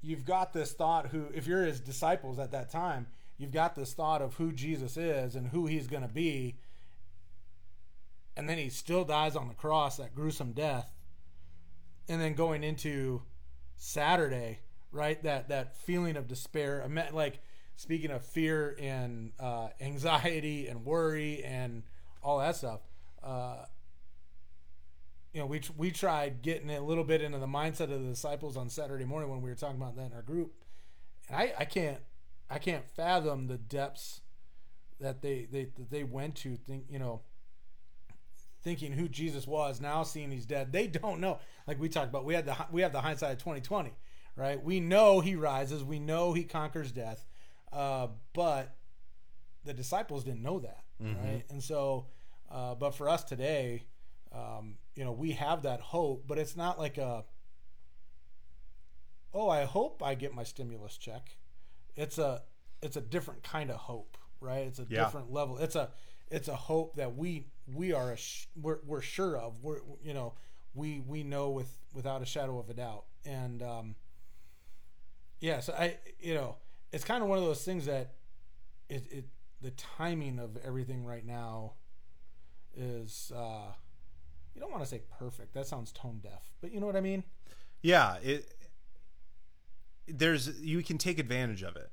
you've got this thought who if you're his disciples at that time, you've got this thought of who Jesus is and who he's going to be. And then he still dies on the cross, that gruesome death. And then going into Saturday, right? That that feeling of despair, like speaking of fear and uh, anxiety and worry and all that stuff. Uh, you know, we we tried getting a little bit into the mindset of the disciples on Saturday morning when we were talking about that in our group, and I, I can't I can't fathom the depths that they they that they went to think you know thinking who Jesus was now seeing he's dead. They don't know. Like we talked about we had the we have the hindsight of 2020 right? We know he rises. We know he conquers death. Uh, but the disciples didn't know that right? And so uh, but for us today um, you know we have that hope but it's not like a oh i hope i get my stimulus check. It's a it's a different kind of hope right? It's a Yeah. different level. It's a it's a hope that we we are a sh- we're, we're sure of. We're you know we we know with without a shadow of a doubt. And um yeah so i you know it's kind of one of those things that it, it the timing of everything right now is uh you don't want to say perfect that sounds tone deaf but you know what i mean yeah. It there's you can take advantage of it.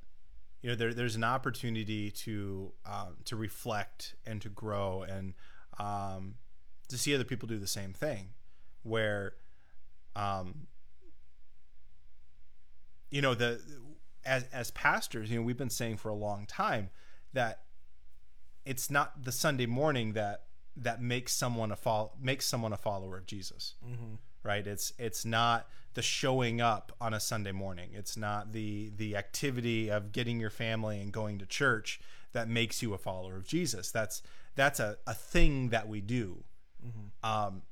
You know, there, there's an opportunity to um, to reflect and to grow and um, to see other people do the same thing. Where, um, you know, the as as pastors, you know, we've been saying for a long time that it's not the Sunday morning that that makes someone a fol- makes someone a follower of Jesus right? It's it's not the showing up on a sunday morning. It's not the the activity of getting your family and going to church that makes you a follower of jesus. That's that's a, a thing that we do. Um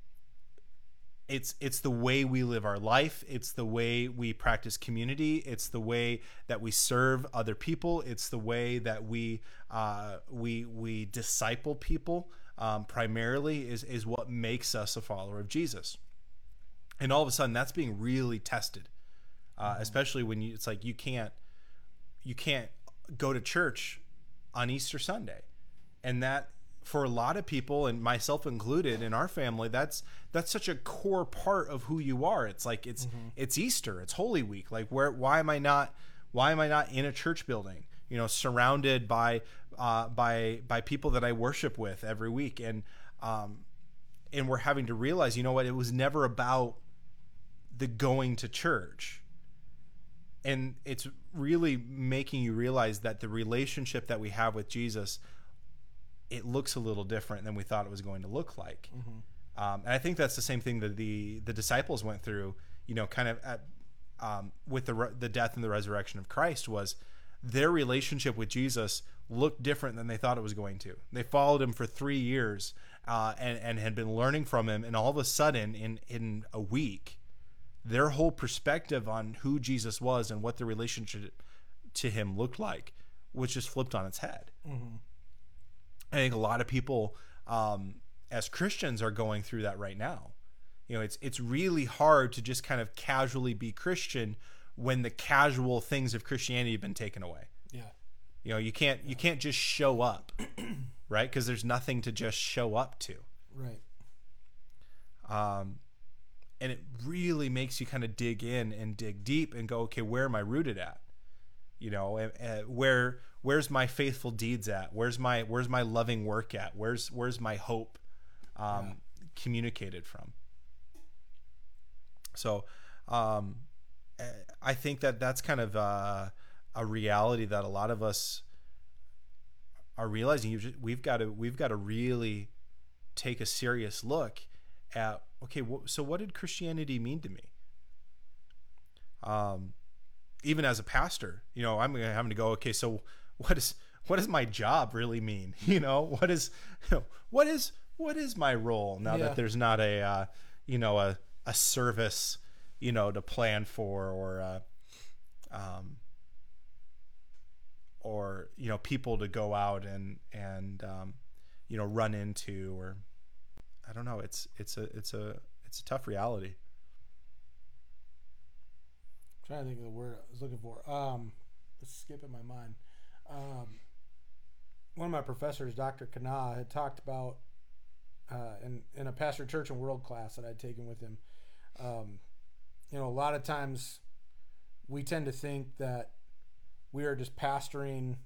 it's it's the way we live our life. It's the way we practice community. It's the way that we serve other people. It's the way that we uh, we we disciple people um, primarily is is what makes us a follower of jesus. And all of a sudden that's being really tested uh, especially when you it's like you can't you can't go to church on easter sunday. And that for a lot of people and myself included in our family that's that's such a core part of who you are. It's like it's it's easter. It's holy week. Like where why am i not why am i not in a church building you know surrounded by uh, by by people that i worship with every week. And um and we're having to realize you know what? It was never about the going to church. And it's really making you realize that the relationship that we have with jesus it looks a little different than we thought it was going to look like. Um, and i think that's the same thing that the the disciples went through you know kind of at, um, with the re- the death and the resurrection of christ was their relationship with jesus looked different than they thought it was going to they followed him for three years uh, and, and had been learning from him and all of a sudden in in a week their whole perspective on who Jesus was and what the relationship to him looked like was just flipped on its head. I think a lot of people, um, as Christians, are going through that right now. You know, it's it's really hard to just kind of casually be Christian when the casual things of Christianity have been taken away. yeah You know, you can't you can't just show up, right? Because there's nothing to just show up to. right um, and it really makes you kind of dig in and dig deep and go, okay, where am I rooted at? You know, and, and where where's my faithful deeds at? Where's my where's my loving work at? Where's where's my hope um, communicated from? So, um, I think that that's kind of uh, a reality that a lot of us are realizing. You just, we've got to we've got to really take a serious look at okay, wh- so what did Christianity mean to me? Um, even as a pastor, you know, I'm having to go. Okay, so what is what does my job really mean? You know, what is you know, what is what is my role now Yeah. that there's not a uh, you know a a service you know to plan for or uh, um or you know people to go out and and um, you know run into or I don't know it's it's a it's a it's a tough reality. trying to think of the word I was looking for. Um, it's skipping my mind. Um, one of my professors, Dr. Kana, had talked about uh, in in a pastor church and world class that I'd taken with him. Um, you know, a lot of times we tend to think that we are just pastoring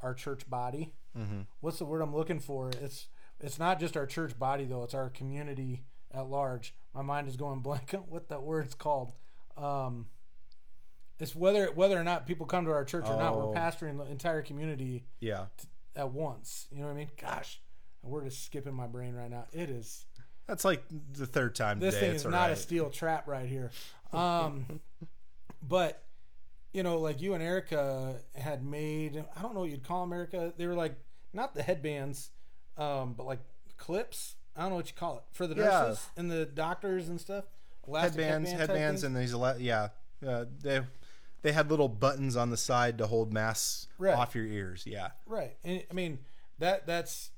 our church body. Mm-hmm. What's the word I'm looking for? It's it's not just our church body though; it's our community at large. My mind is going blank on what that word's called. Um, it's whether whether or not people come to our church or not. Oh. We're pastoring the entire community Yeah, at once. You know what I mean? Gosh, a word is skipping my brain right now. It is. That's like the third time This today. thing it's is not a steel trap right here. Um, but you know, like you and Erica had made. I don't know what you'd call them, Erica. They were like not the headbands, um, but like clips. I don't know what you call it for the Yeah. nurses and the doctors and stuff. Elastic headbands, headband headbands, and these yeah, uh, they they had little buttons on the side to hold masks Right. off your ears. Yeah, Right. And I mean that that's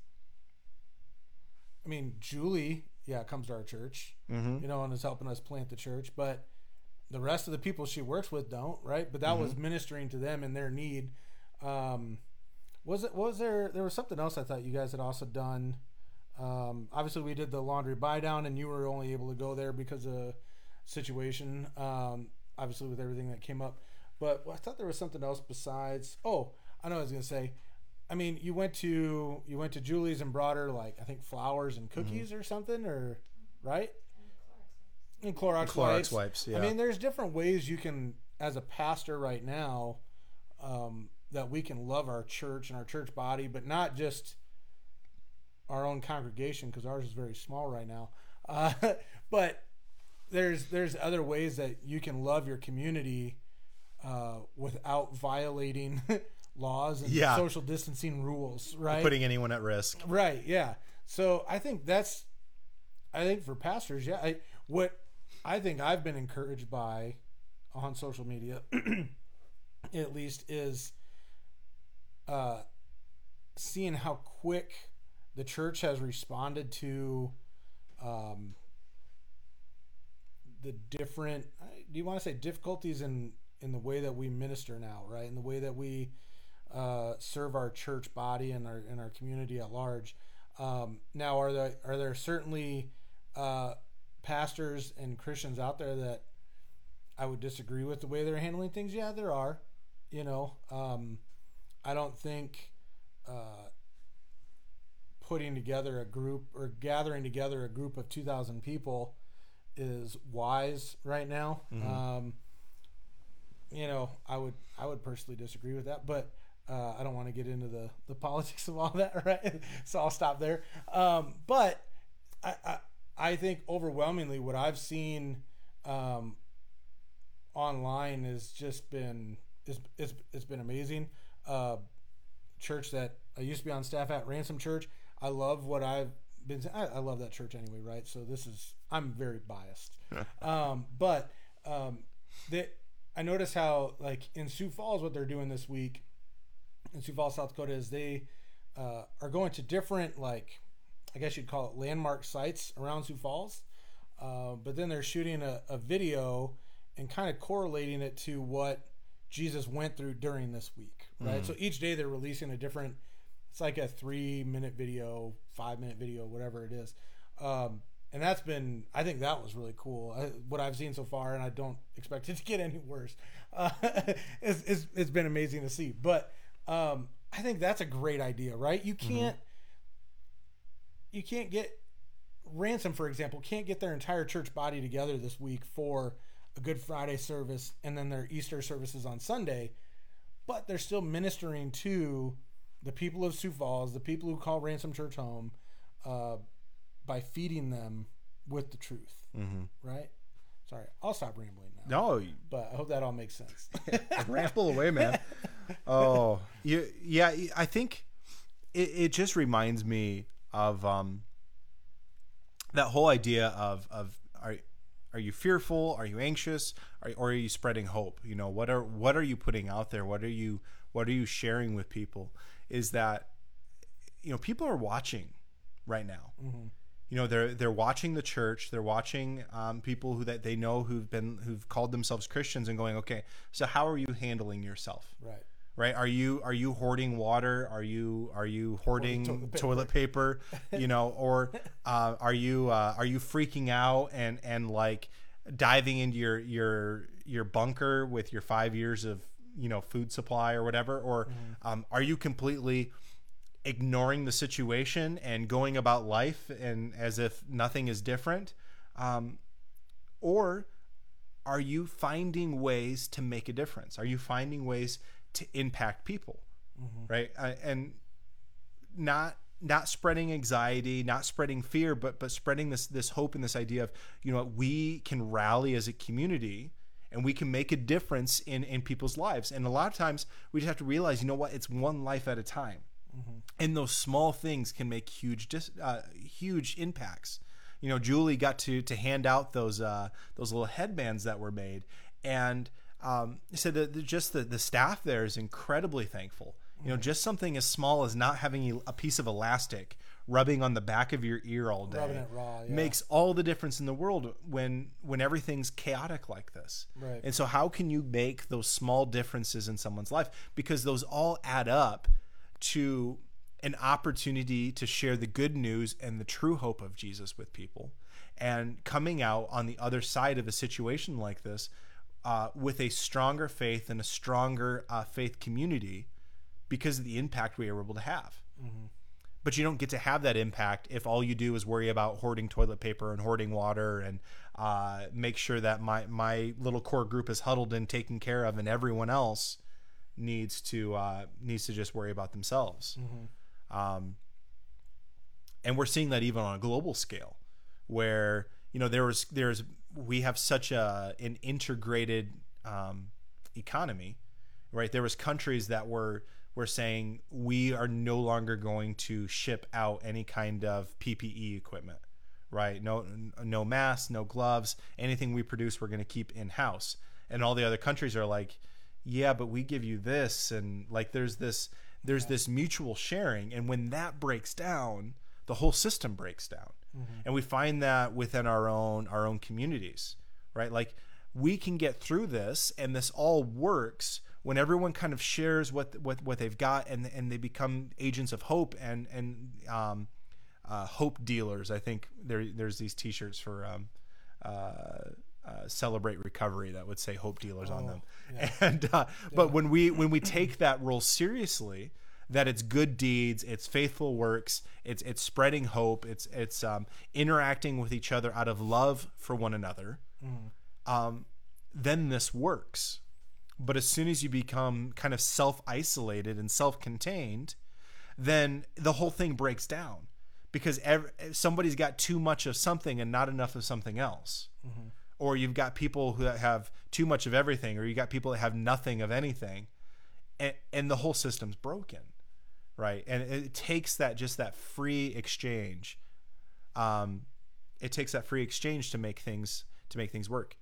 I mean, Julie, yeah, comes to our church, mm-hmm. you know, and is helping us plant the church, but the rest of the people she works with don't, right? But that was ministering to them and their need. Um was it was there there was something else I thought you guys had also done. Um obviously we did the laundry buy down and you were only able to go there because of situation. Um obviously with everything that came up. But I thought there was something else besides oh, I know I was gonna say. I mean, you went to you went to Julie's and brought her like I think flowers and cookies or something, or right? And Clorox, Clorox wipes. wipes. Yeah, I mean, there's different ways you can, as a pastor right now, um, that we can love our church and our church body, but not just our own congregation because ours is very small right now. Uh, but there's there's other ways that you can love your community uh, without violating laws and Yeah. social distancing rules, right? putting anyone at risk. Right. Yeah. So I think that's, I think for pastors, yeah. I, what I think I've been encouraged by on social media, at least, is uh, seeing how quick the church has responded to um, the different. Do you want to say difficulties in in the way that we minister now, right? In the way that we uh, serve our church body and our and our community at large. Um, now, are there are there certainly uh, pastors and Christians out there that I would disagree with the way they're handling things? Yeah, there are. You know, um, I don't think uh, putting together a group or gathering together a group of two thousand people is wise right now. Um, you know, I would I would personally disagree with that, but uh, I don't want to get into the the politics of all that, right? so I'll stop there. Um, but I, I I think overwhelmingly what I've seen um, online has just been it's, it's, it's been amazing. Uh, church that I used to be on staff at, Ransom Church. I love what I've been. I, I love that church anyway, right? So this is I'm very biased, um, but um, that I notice how like in Sioux Falls, what they're doing this week in Sioux Falls, South Dakota, is they uh, are going to different like I guess you'd call it landmark sites around Sioux Falls, uh, but then they're shooting a, a video and kind of correlating it to what Jesus went through during this week, right? So each day they're releasing a different. It's like a three minute video, five minute video, whatever it is. Um, and that's been, I think that was really cool. I, what I've seen so far, and I don't expect it to get any worse. Uh, it's, it's, it's been amazing to see. But um, I think that's a great idea, right? You can't, you can't get ransom, for example, can't get their entire church body together this week for a Good Friday service and then their Easter services on Sunday, but they're still ministering to the people of Sioux Falls, the people who call Ransom Church home, uh, by feeding them with the truth. Mm-hmm. Right? Sorry, I'll stop rambling now. No, But I hope that all makes sense. ramble away, man. Oh, you, yeah. I think it, it just reminds me of um, that whole idea of of are are you fearful? Are you anxious? Are, or are you spreading hope? You know, what are what are you putting out there? What are you what are you sharing with people? Is that you know people are watching right now. You know, they're they're watching the church. They're watching um, people who that they know who've been who've called themselves Christians and going, okay, so how are you handling yourself? right. Right? Are you are you hoarding water? Are you are you hoarding toilet toilet paper, you know or uh, are you uh, are you freaking out and and like diving into your your your bunker with your five years of you know food supply or whatever? Or um, are you completely ignoring the situation and going about life and as if nothing is different? Um, or are you finding ways to make a difference? Are you finding ways to impact people right? Uh, and not not spreading anxiety not spreading fear but but spreading this this hope and this idea of you know what we can rally as a community and we can make a difference in in people's lives. And a lot of times we just have to realize you know what it's one life at a time. And those small things can make huge dis- uh, huge impacts. You know julie got to to hand out those uh, those little headbands that were made and um, said that just the, the staff there is incredibly thankful. You know just something as small as not having a- piece of elastic rubbing on the back of your ear all day raw, yeah. makes all the difference in the world when when everything's chaotic like this. Right. and so how can you make those small differences in someone's life? Because those all add up to an opportunity to share the good news and the true hope of Jesus with people. And coming out on the other side of a situation like this uh, with a stronger faith and a stronger uh, faith community because of the impact we are able to have. But you don't get to have that impact if all you do is worry about hoarding toilet paper and hoarding water and uh, make sure that my, my little core group is huddled and taken care of and everyone else needs to uh, needs to just worry about themselves. Um, and we're seeing that even on a global scale, where you know there was there's we have such a an integrated um, economy, right? There was countries that were were saying we are no longer going to ship out any kind of PPE equipment, right? No no masks, no gloves, anything we produce we're going to keep in house. And all the other countries are like, yeah, but we give you this and like there's this there's this mutual sharing and when that breaks down, the whole system breaks down. And we find that within our own our own communities, right? Like we can get through this and this all works when everyone kind of shares what what what they've got and and they become agents of hope and and um, uh, hope dealers. I think there there's these T-shirts for um, uh, uh, celebrate recovery that would say hope dealers on them. And uh, but when we when we take that role seriously, that it's good deeds, it's faithful works, it's it's spreading hope, it's it's um, interacting with each other out of love for one another. Um, then this works. But as soon as you become kind of self isolated and self contained, then the whole thing breaks down because ev- somebody's got too much of something and not enough of something else. Or you've got people who have too much of everything, or you got people that have nothing of anything, and, and the whole system's broken, right? And it takes that just that free exchange. Um, it takes that free exchange to make things to make things work.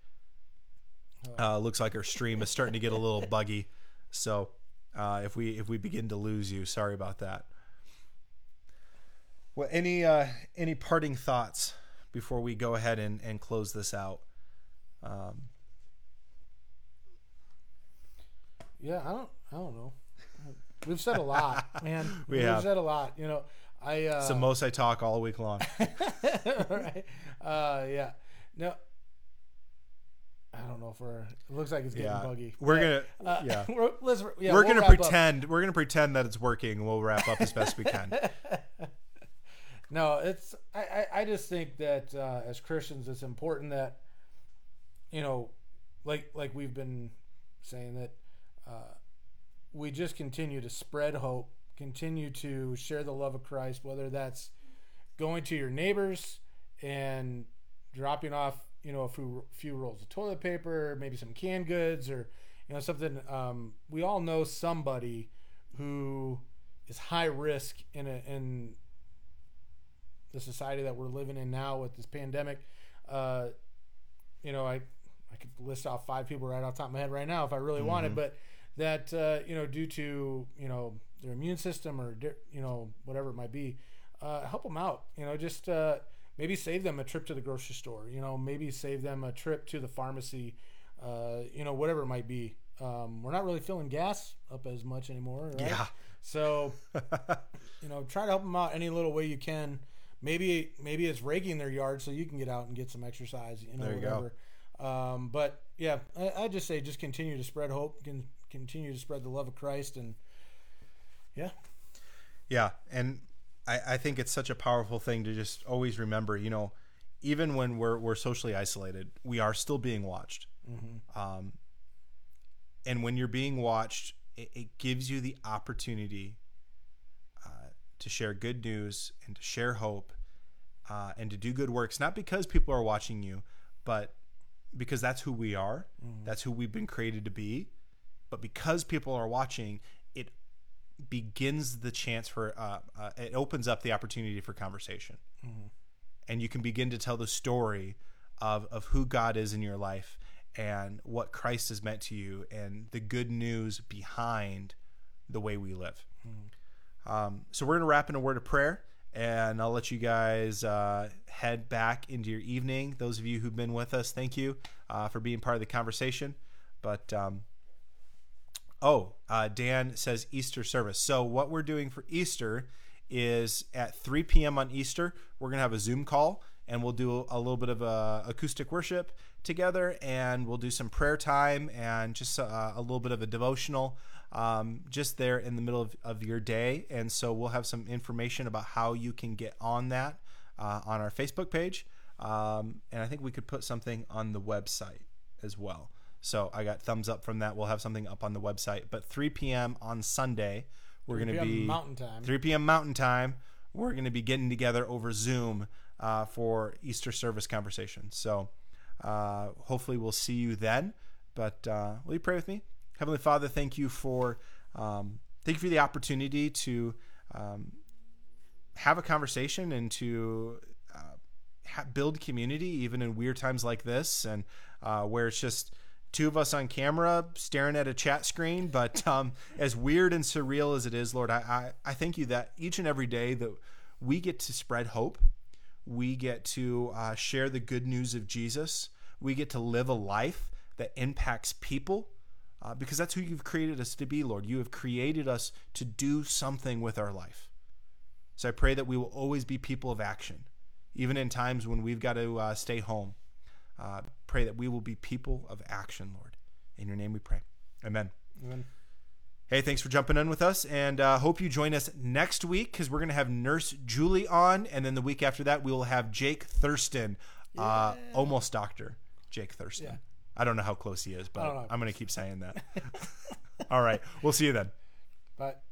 Uh, looks like our stream is starting to get a little buggy, so uh, if we if we begin to lose you, sorry about that. Well, any uh, any parting thoughts before we go ahead and, and close this out? Um, Yeah, I don't. I don't know. We've said a lot, man. We We've have. said a lot. You know, I. Uh, it's the most I talk all week long. right. Uh, yeah. No. I don't know if we're. It looks like it's getting Yeah, buggy. we're But, gonna uh, yeah We're, let's. Yeah, we're we'll gonna wrap up. pretend we're gonna pretend that it's working. We'll wrap up as best we can. No, it's. I, I, I just think that uh, as Christians, it's important that, you know, like like we've been saying that uh, we just continue to spread hope, continue to share the love of Christ, whether that's going to your neighbors and dropping off, you know, a few, few rolls of toilet paper, maybe some canned goods, or you know something. Um, we all know somebody who is high risk in a, in the society that we're living in now with this pandemic. Uh, you know, I I could list off five people right off the top of my head right now if I really wanted, but that uh, you know, due to you know their immune system or you know whatever it might be, uh, help them out. You know, just uh, maybe save them a trip to the grocery store. You know, maybe save them a trip to the pharmacy. Uh, you know, whatever it might be. Um, we're not really filling gas up as much anymore. Right? Yeah. So you know, try to help them out any little way you can. Maybe maybe it's raking their yard so you can get out and get some exercise. You know, There you go. whatever. Um, but yeah, I, I just say just continue to spread hope, can continue to spread the love of Christ, and yeah, Yeah, and I, I think it's such a powerful thing to just always remember. You know, even when we're we're socially isolated, we are still being watched. Um, and when you're being watched, it, it gives you the opportunity uh, to share good news and to share hope uh, and to do good works. Not because people are watching you, but because that's who we are. That's who we've been created to be. But because people are watching, it begins the chance for uh, uh, it opens up the opportunity for conversation. And you can begin to tell the story of, of who god is in your life and what christ has meant to you and the good news behind the way we live. Um, so we're going to wrap in a word of prayer and i'll let you guys uh, head back into your evening. Those of you who've been with us thank you uh, for being part of the conversation. But um, Oh, uh, Dan says Easter service. So what we're doing for Easter is at 3 p.m. on Easter, we're gonna have a Zoom call and we'll do a little bit of uh, acoustic worship together, and we'll do some prayer time and just uh, a little bit of a devotional, um, just there in the middle of, of your day. And so we'll have some information about how you can get on that uh, on our Facebook page, um, and I think we could put something on the website as well. So I got thumbs up from that. We'll have something up on the website. But 3 p.m. on Sunday, we're going to be Mountain Time. 3 p.m. Mountain Time. We're going to be getting together over Zoom uh, for Easter service conversation. So uh, hopefully we'll see you then. But uh, will you pray with me? Heavenly Father, thank you for um, thank you for the opportunity to um, have a conversation and to uh, ha- build community even in weird times like this and uh, where it's just two of us on camera staring at a chat screen but um, as weird and surreal as it is lord I, I, I thank you that each and every day that we get to spread hope. We get to uh, share the good news of jesus. We get to live a life that impacts people uh, because that's who you've created us to be lord. You have created us to do something with our life. So I pray that we will always be people of action, even in times when we've got to uh, stay home. Uh, pray that we will be people of action, Lord. In your name we pray. Amen. Amen. Hey, thanks for jumping in with us, and uh, hope you join us next week because we're going to have Nurse Julie on, and then the week after that we will have Jake Thurston, uh, almost doctor Jake Thurston. Yeah. I don't know how close he is, but. I'm going to keep saying that. All right, we'll see you then. But